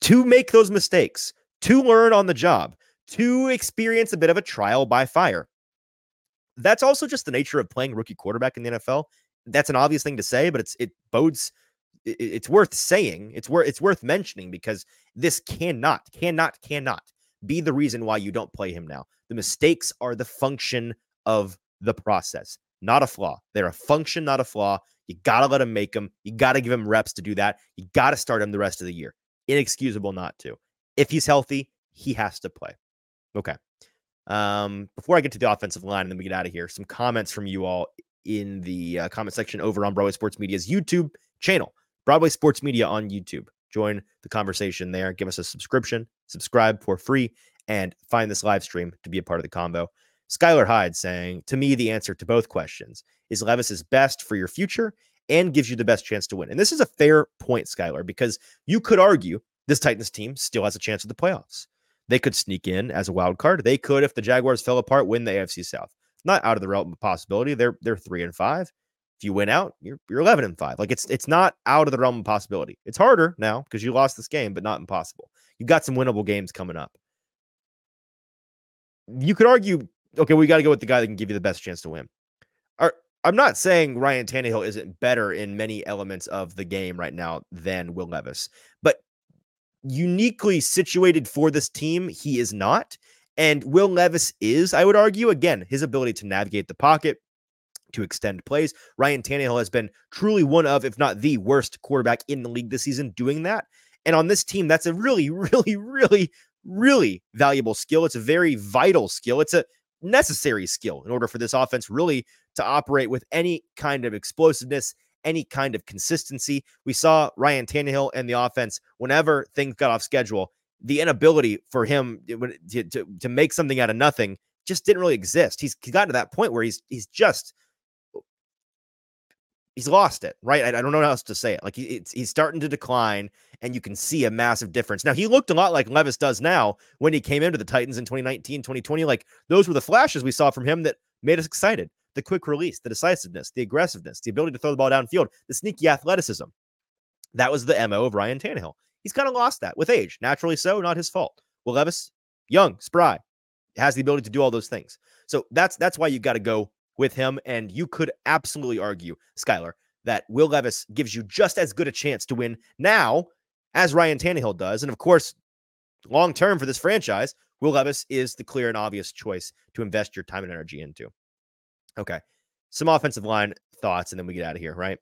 to make those mistakes, to learn on the job, to experience a bit of a trial by fire that's also just the nature of playing rookie quarterback in the NFL. That's an obvious thing to say, but it's it bodes it's worth saying. It's worth it's worth mentioning because this cannot, cannot, cannot be the reason why you don't play him now. The mistakes are the function of the process, not a flaw. They're a function, not a flaw. You gotta let him make them. You gotta give him reps to do that. You gotta start him the rest of the year. Inexcusable not to. If he's healthy, he has to play. Okay. Um, before I get to the offensive line and then we get out of here, some comments from you all in the uh, comment section over on Broadway Sports Media's YouTube channel, Broadway Sports Media on YouTube. Join the conversation there. Give us a subscription, subscribe for free, and find this live stream to be a part of the combo. Skylar Hyde saying, To me, the answer to both questions is Levis is best for your future and gives you the best chance to win. And this is a fair point, Skylar, because you could argue this Titans team still has a chance at the playoffs. They could sneak in as a wild card. They could, if the Jaguars fell apart, win the AFC South. Not out of the realm of possibility. They're they're three and five. If you win out, you're you're eleven and five. Like it's it's not out of the realm of possibility. It's harder now because you lost this game, but not impossible. You've got some winnable games coming up. You could argue, okay, we got to go with the guy that can give you the best chance to win. I'm not saying Ryan Tannehill isn't better in many elements of the game right now than Will Levis, but uniquely situated for this team, he is not. And Will Levis is, I would argue, again, his ability to navigate the pocket, to extend plays. Ryan Tannehill has been truly one of, if not the worst quarterback in the league this season doing that. And on this team, that's a really, really, really, really valuable skill. It's a very vital skill. It's a necessary skill in order for this offense really to operate with any kind of explosiveness, any kind of consistency. We saw Ryan Tannehill and the offense whenever things got off schedule. The inability for him to, to, to make something out of nothing just didn't really exist. He's, gotten to that point where he's he's just he's lost it, right? I, I don't know how else to say it. Like he, he's starting to decline, and you can see a massive difference. Now, he looked a lot like Levis does now when he came into the Titans in 2019, 2020. Like those were the flashes we saw from him that made us excited. The quick release, the decisiveness, the aggressiveness, the ability to throw the ball downfield, the sneaky athleticism. That was the MO of Ryan Tannehill. He's kind of lost that with age. Naturally so, not his fault. Will Levis, young, spry, has the ability to do all those things. So that's that's why you got to go with him. And you could absolutely argue, Skylar, that Will Levis gives you just as good a chance to win now as Ryan Tannehill does. And of course, long term for this franchise, Will Levis is the clear and obvious choice to invest your time and energy into. Okay. Some offensive line thoughts, and then we get out of here, right?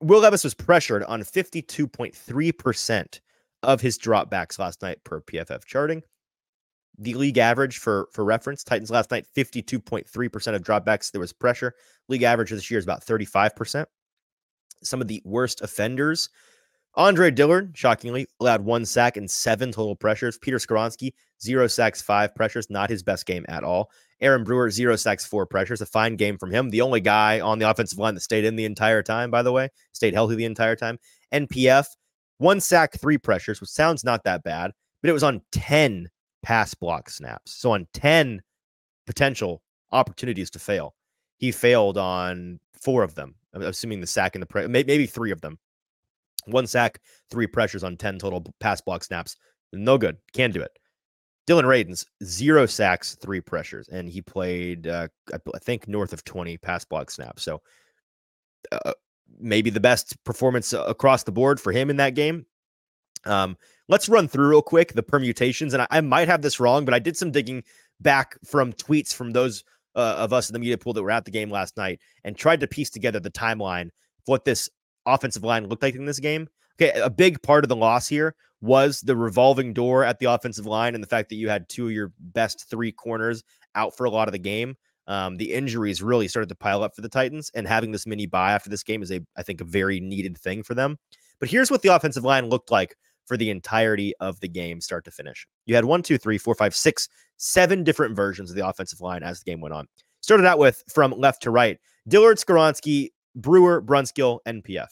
Will Levis was pressured on 52.3% of his dropbacks last night per PFF charting. The league average for for reference, Titans last night 52.3% of dropbacks there was pressure. League average this year is about 35%. Some of the worst offenders Andre Dillard, shockingly, allowed one sack and seven total pressures. Peter Skoronski, zero sacks, five pressures. Not his best game at all. Aaron Brewer, zero sacks, four pressures. A fine game from him. The only guy on the offensive line that stayed in the entire time, by the way, stayed healthy the entire time. NPF, one sack, three pressures, which sounds not that bad, but it was on 10 pass block snaps. So on 10 potential opportunities to fail, he failed on four of them. Assuming the sack and the pre- maybe three of them. One sack, three pressures on 10 total pass block snaps. No good. Can't do it. Dillon Radunz, zero sacks, three pressures, and he played, uh, I think, north of 20 pass block snaps. So uh, maybe the best performance across the board for him in that game. Um, let's run through real quick the permutations, and I, I, might have this wrong, but I did some digging back from tweets from those uh, of us in the media pool that were at the game last night and tried to piece together the timeline of what this offensive line looked like in this game. Okay, a big part of the loss here was the revolving door at the offensive line and the fact that you had two of your best three corners out for a lot of the game. Um, the injuries really started to pile up for the Titans, and having this mini bye after this game is a, I think, a very needed thing for them. But here's what the offensive line looked like for the entirety of the game, start to finish. You had one, two, three, four, five, six, seven different versions of the offensive line as the game went on. Started out with from left to right, Dillard, Skoronski, Brewer, Brunskill, NPF,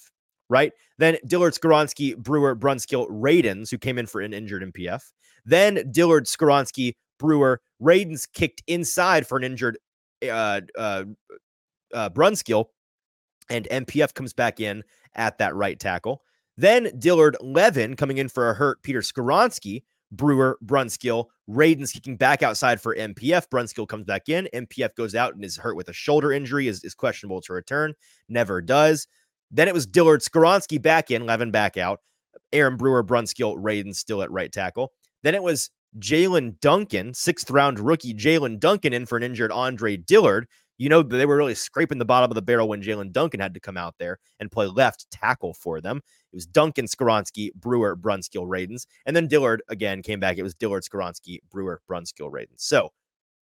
right? Then Dillard, Skoronski, Brewer, Brunskill, Radunz, who came in for an injured NPF. Then Dillard, Skoronski, Brewer, Radunz kicked inside for an injured uh, uh, uh, Brunskill, and NPF comes back in at that right tackle. Then Dillard Levin coming in for a hurt Peter Skoronski, Brewer, Brunskill, Radunz kicking back outside for NPF. Brunskill comes back in. NPF goes out and is hurt with a shoulder injury, is, is questionable to return. Never does. Then it was Dillard Skoronski back in, Levin back out. Aaron Brewer, Brunskill, Radunz still at right tackle. Then it was Jaelyn Duncan, sixth round rookie Jaelyn Duncan in for an injured Andre Dillard. You know, they were really scraping the bottom of the barrel when Jaelyn Duncan had to come out there and play left tackle for them. It was Duncan, Skoronski, Brewer, Brunskill, Radunz. And then Dillard again came back. It was Dillard, Skoronski, Brewer, Brunskill, Radunz. So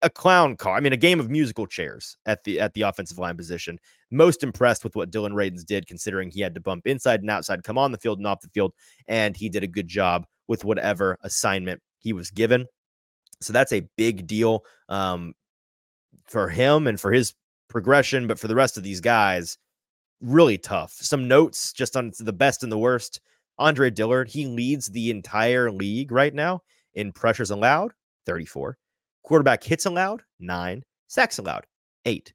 a clown car. I mean, a game of musical chairs at the at the offensive line position. Most impressed with what Dillon Radunz did, considering he had to bump inside and outside, come on the field and off the field, and he did a good job with whatever assignment he was given. So that's a big deal um, for him and for his progression. But for the rest of these guys, really tough. Some notes just on the best and the worst. Andre Dillard, he leads the entire league right now in pressures allowed, 34. Quarterback hits allowed, nine. Sacks allowed, eight.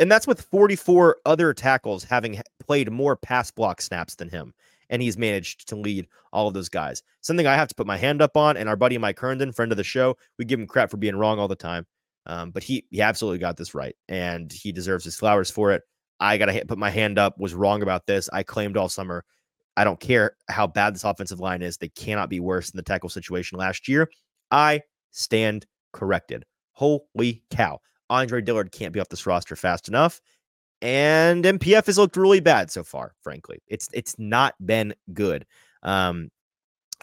And that's with 44 other tackles having played more pass block snaps than him. And he's managed to lead all of those guys. Something I have to put my hand up on. And our buddy Mike Herndon, friend of the show, we give him crap for being wrong all the time. Um, but he he absolutely got this right, and he deserves his flowers for it. I got to put my hand up, was wrong about this. I claimed all summer. I don't care how bad this offensive line is. They cannot be worse than the tackle situation last year. I stand corrected. Holy cow. Andre Dillard can't be off this roster fast enough. And NPF has looked really bad so far, frankly. It's it's not been good. Um,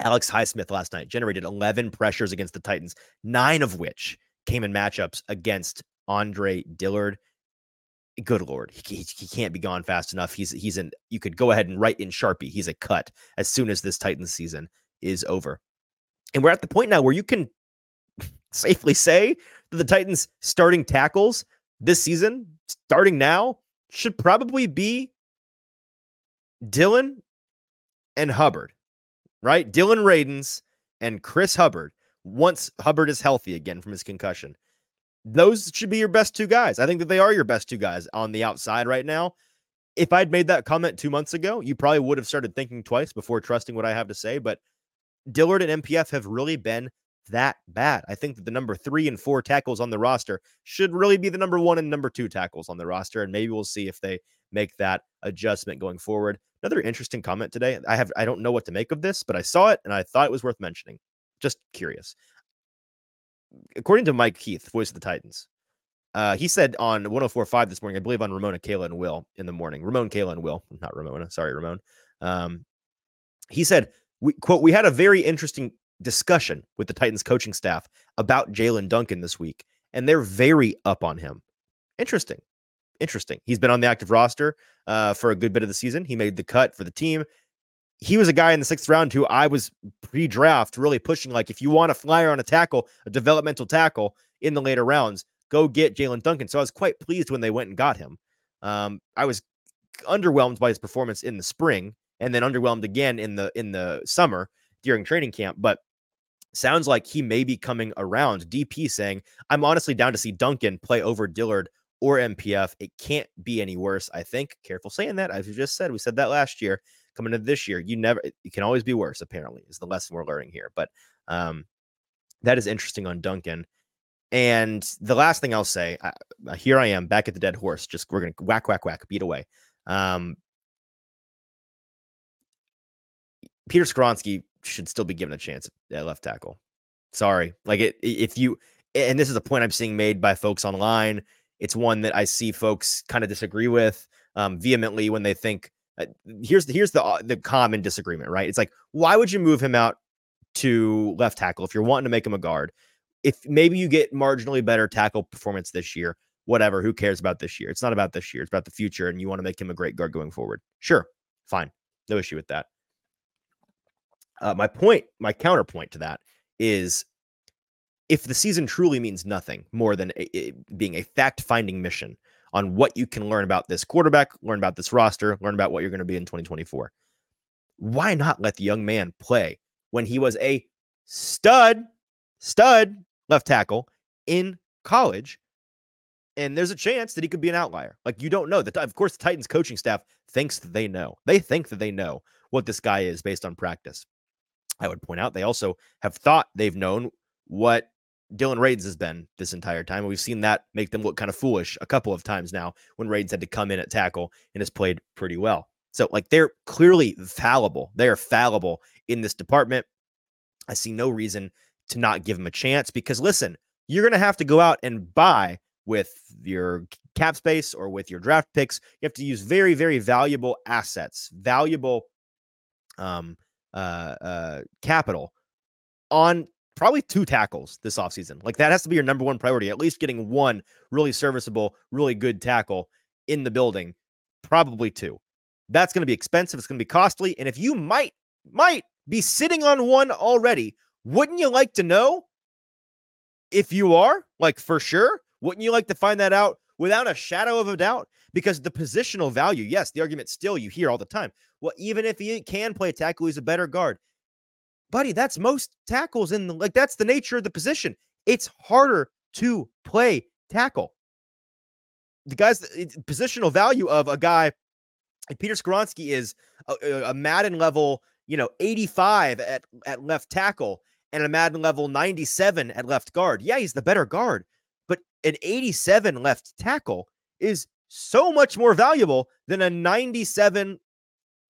Alex Highsmith last night generated 11 pressures against the Titans, nine of which came in matchups against Andre Dillard good lord, he, he can't be gone fast enough. He's he's in. You could go ahead and write in Sharpie. He's a cut as soon as this Titans season is over, and we're at the point now where you can safely say that the Titans starting tackles this season, starting now, should probably be Dillon and Hubbard, right? Dillon Radunz and Chris Hubbard once Hubbard is healthy again from his concussion. Those should be your best two guys. I think that they are your best two guys on the outside right now. If I'd made that comment two months ago, you probably would have started thinking twice before trusting what I have to say. But Dillard and NPF have really been that bad. I think that the number three and four tackles on the roster should really be the number one and number two tackles on the roster. And maybe we'll see if they make that adjustment going forward. Another interesting comment today. I have I don't know what to make of this, but I saw it and I thought it was worth mentioning. Just curious. According to Mike Keith, voice of the Titans, uh, he said on 104.5 this morning, I believe on Ramona, Kayla, and Will in the morning. Ramon, Kayla, and Will, not Ramona. Sorry, Ramon. Um, he said, we, quote, we had a very interesting discussion with the Titans coaching staff about Jaelyn Duncan this week, and they're very up on him. Interesting. Interesting. He's been on the active roster uh, for a good bit of the season. He made the cut for the team he was a guy in the sixth round who I was pre-draft really pushing. Like, if you want a flyer on a tackle, a developmental tackle in the later rounds, go get Jaelyn Duncan. So I was quite pleased when they went and got him. Um, I was underwhelmed by his performance in the spring, and then underwhelmed again in the in the summer during training camp. But sounds like he may be coming around. DP saying, "I'm honestly down to see Duncan play over Dillard." Or NPF. It can't be any worse, I think. Careful saying that. As you just said, we said that last year coming into this year. You never, you can always be worse, apparently, is the lesson we're learning here. But um, that is interesting on Duncan. And the last thing I'll say, uh, here I am back at the dead horse. Just we're going to whack, whack, whack, beat away. Um, Peter Skoronski should still be given a chance at left tackle. Sorry. Like it, if you, and this is a point I'm seeing made by folks online. It's one that I see folks kind of disagree with um, vehemently when they think uh, here's the here's the uh, the common disagreement, right? It's like why would you move him out to left tackle if you're wanting to make him a guard? If maybe you get marginally better tackle performance this year, whatever, who cares about this year? It's not about this year, it's about the future and you want to make him a great guard going forward. Sure. Fine. No issue with that. Uh, my point, my counterpoint to that is if the season truly means nothing more than a, being a fact finding mission on what you can learn about this quarterback, learn about this roster, learn about what you're going to be in 2024. Why not let the young man play when he was a stud, stud left tackle in college? And there's a chance that he could be an outlier. Like you don't know that. Of course, the Titans coaching staff thinks that they know. They think that they know what this guy is based on practice. I would point out they also have thought they've known what Dillon Radunz has been this entire time. We've seen that make them look kind of foolish a couple of times now when Radunz had to come in at tackle and has played pretty well. So, like, they're clearly fallible. They are fallible in this department. I see no reason to not give them a chance because, listen, you're going to have to go out and buy with your cap space or with your draft picks. You have to use very, very valuable assets, valuable um, uh, uh, capital on probably two tackles this offseason. Like that has to be your number one priority, at least getting one really serviceable, really good tackle in the building, probably two. That's going to be expensive. It's going to be costly. And if you might, might be sitting on one already, wouldn't you like to know if you are? Like for sure. Wouldn't you like to find that out without a shadow of a doubt? Because the positional value, yes, the argument still you hear all the time. Well, even if he can play tackle, he's a better guard buddy, that's most tackles in the like that's the nature of the position. It's harder to play tackle. The guy's positional value of a guy Peter Skoronski is a, a Madden level, you know, 85 at, at left tackle and a Madden level 97 at left guard. Yeah, he's the better guard, but an 87 left tackle is so much more valuable than a 97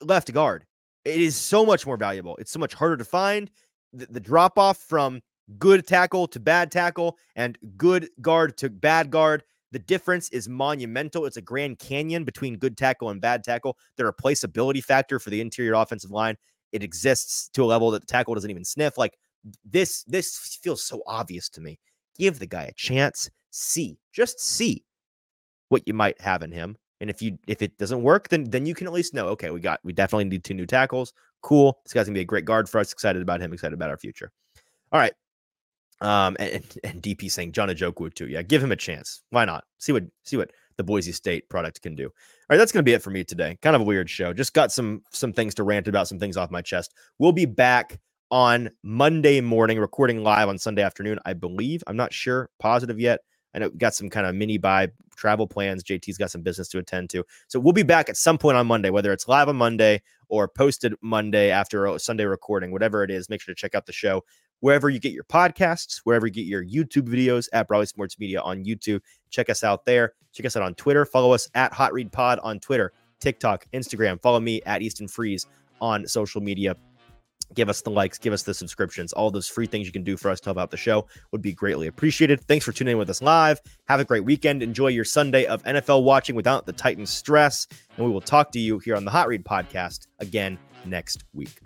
left guard. It is so much more valuable. It's so much harder to find. The, the drop off from good tackle to bad tackle and good guard to bad guard. The difference is monumental. It's a grand canyon between good tackle and bad tackle. The replaceability factor for the interior offensive line it exists to a level that the tackle doesn't even sniff. Like this, this feels so obvious to me. Give the guy a chance. See, just see what you might have in him. And if you if it doesn't work, then then you can at least know, okay, we got we definitely need two new tackles. Cool. This guy's gonna be a great guard for us. Excited about him, excited about our future. All right. Um and, and DP saying John Ojukwu too. Yeah, give him a chance. Why not? See what see what the Boise State product can do. All right, that's gonna be it for me today. Kind of a weird show. Just got some some things to rant about, some things off my chest. We'll be back on Monday morning, recording live on Sunday afternoon, I believe. I'm not sure, positive yet. I know got some kind of mini bye travel plans. JT's got some business to attend to. So we'll be back at some point on Monday, whether it's live on Monday or posted Monday after a Sunday recording, whatever it is. Make sure to check out the show wherever you get your podcasts, wherever you get your YouTube videos at Broadway Sports Media on YouTube. Check us out there. Check us out on Twitter. Follow us at Hot Read Pod on Twitter, TikTok, Instagram. Follow me at Easton Freeze on social media give us the likes, give us the subscriptions, all those free things you can do for us to help out the show would be greatly appreciated. Thanks for tuning in with us live. Have a great weekend. Enjoy your Sunday of NFL watching without the Titans stress. And we will talk to you here on the Hot Read podcast again next week.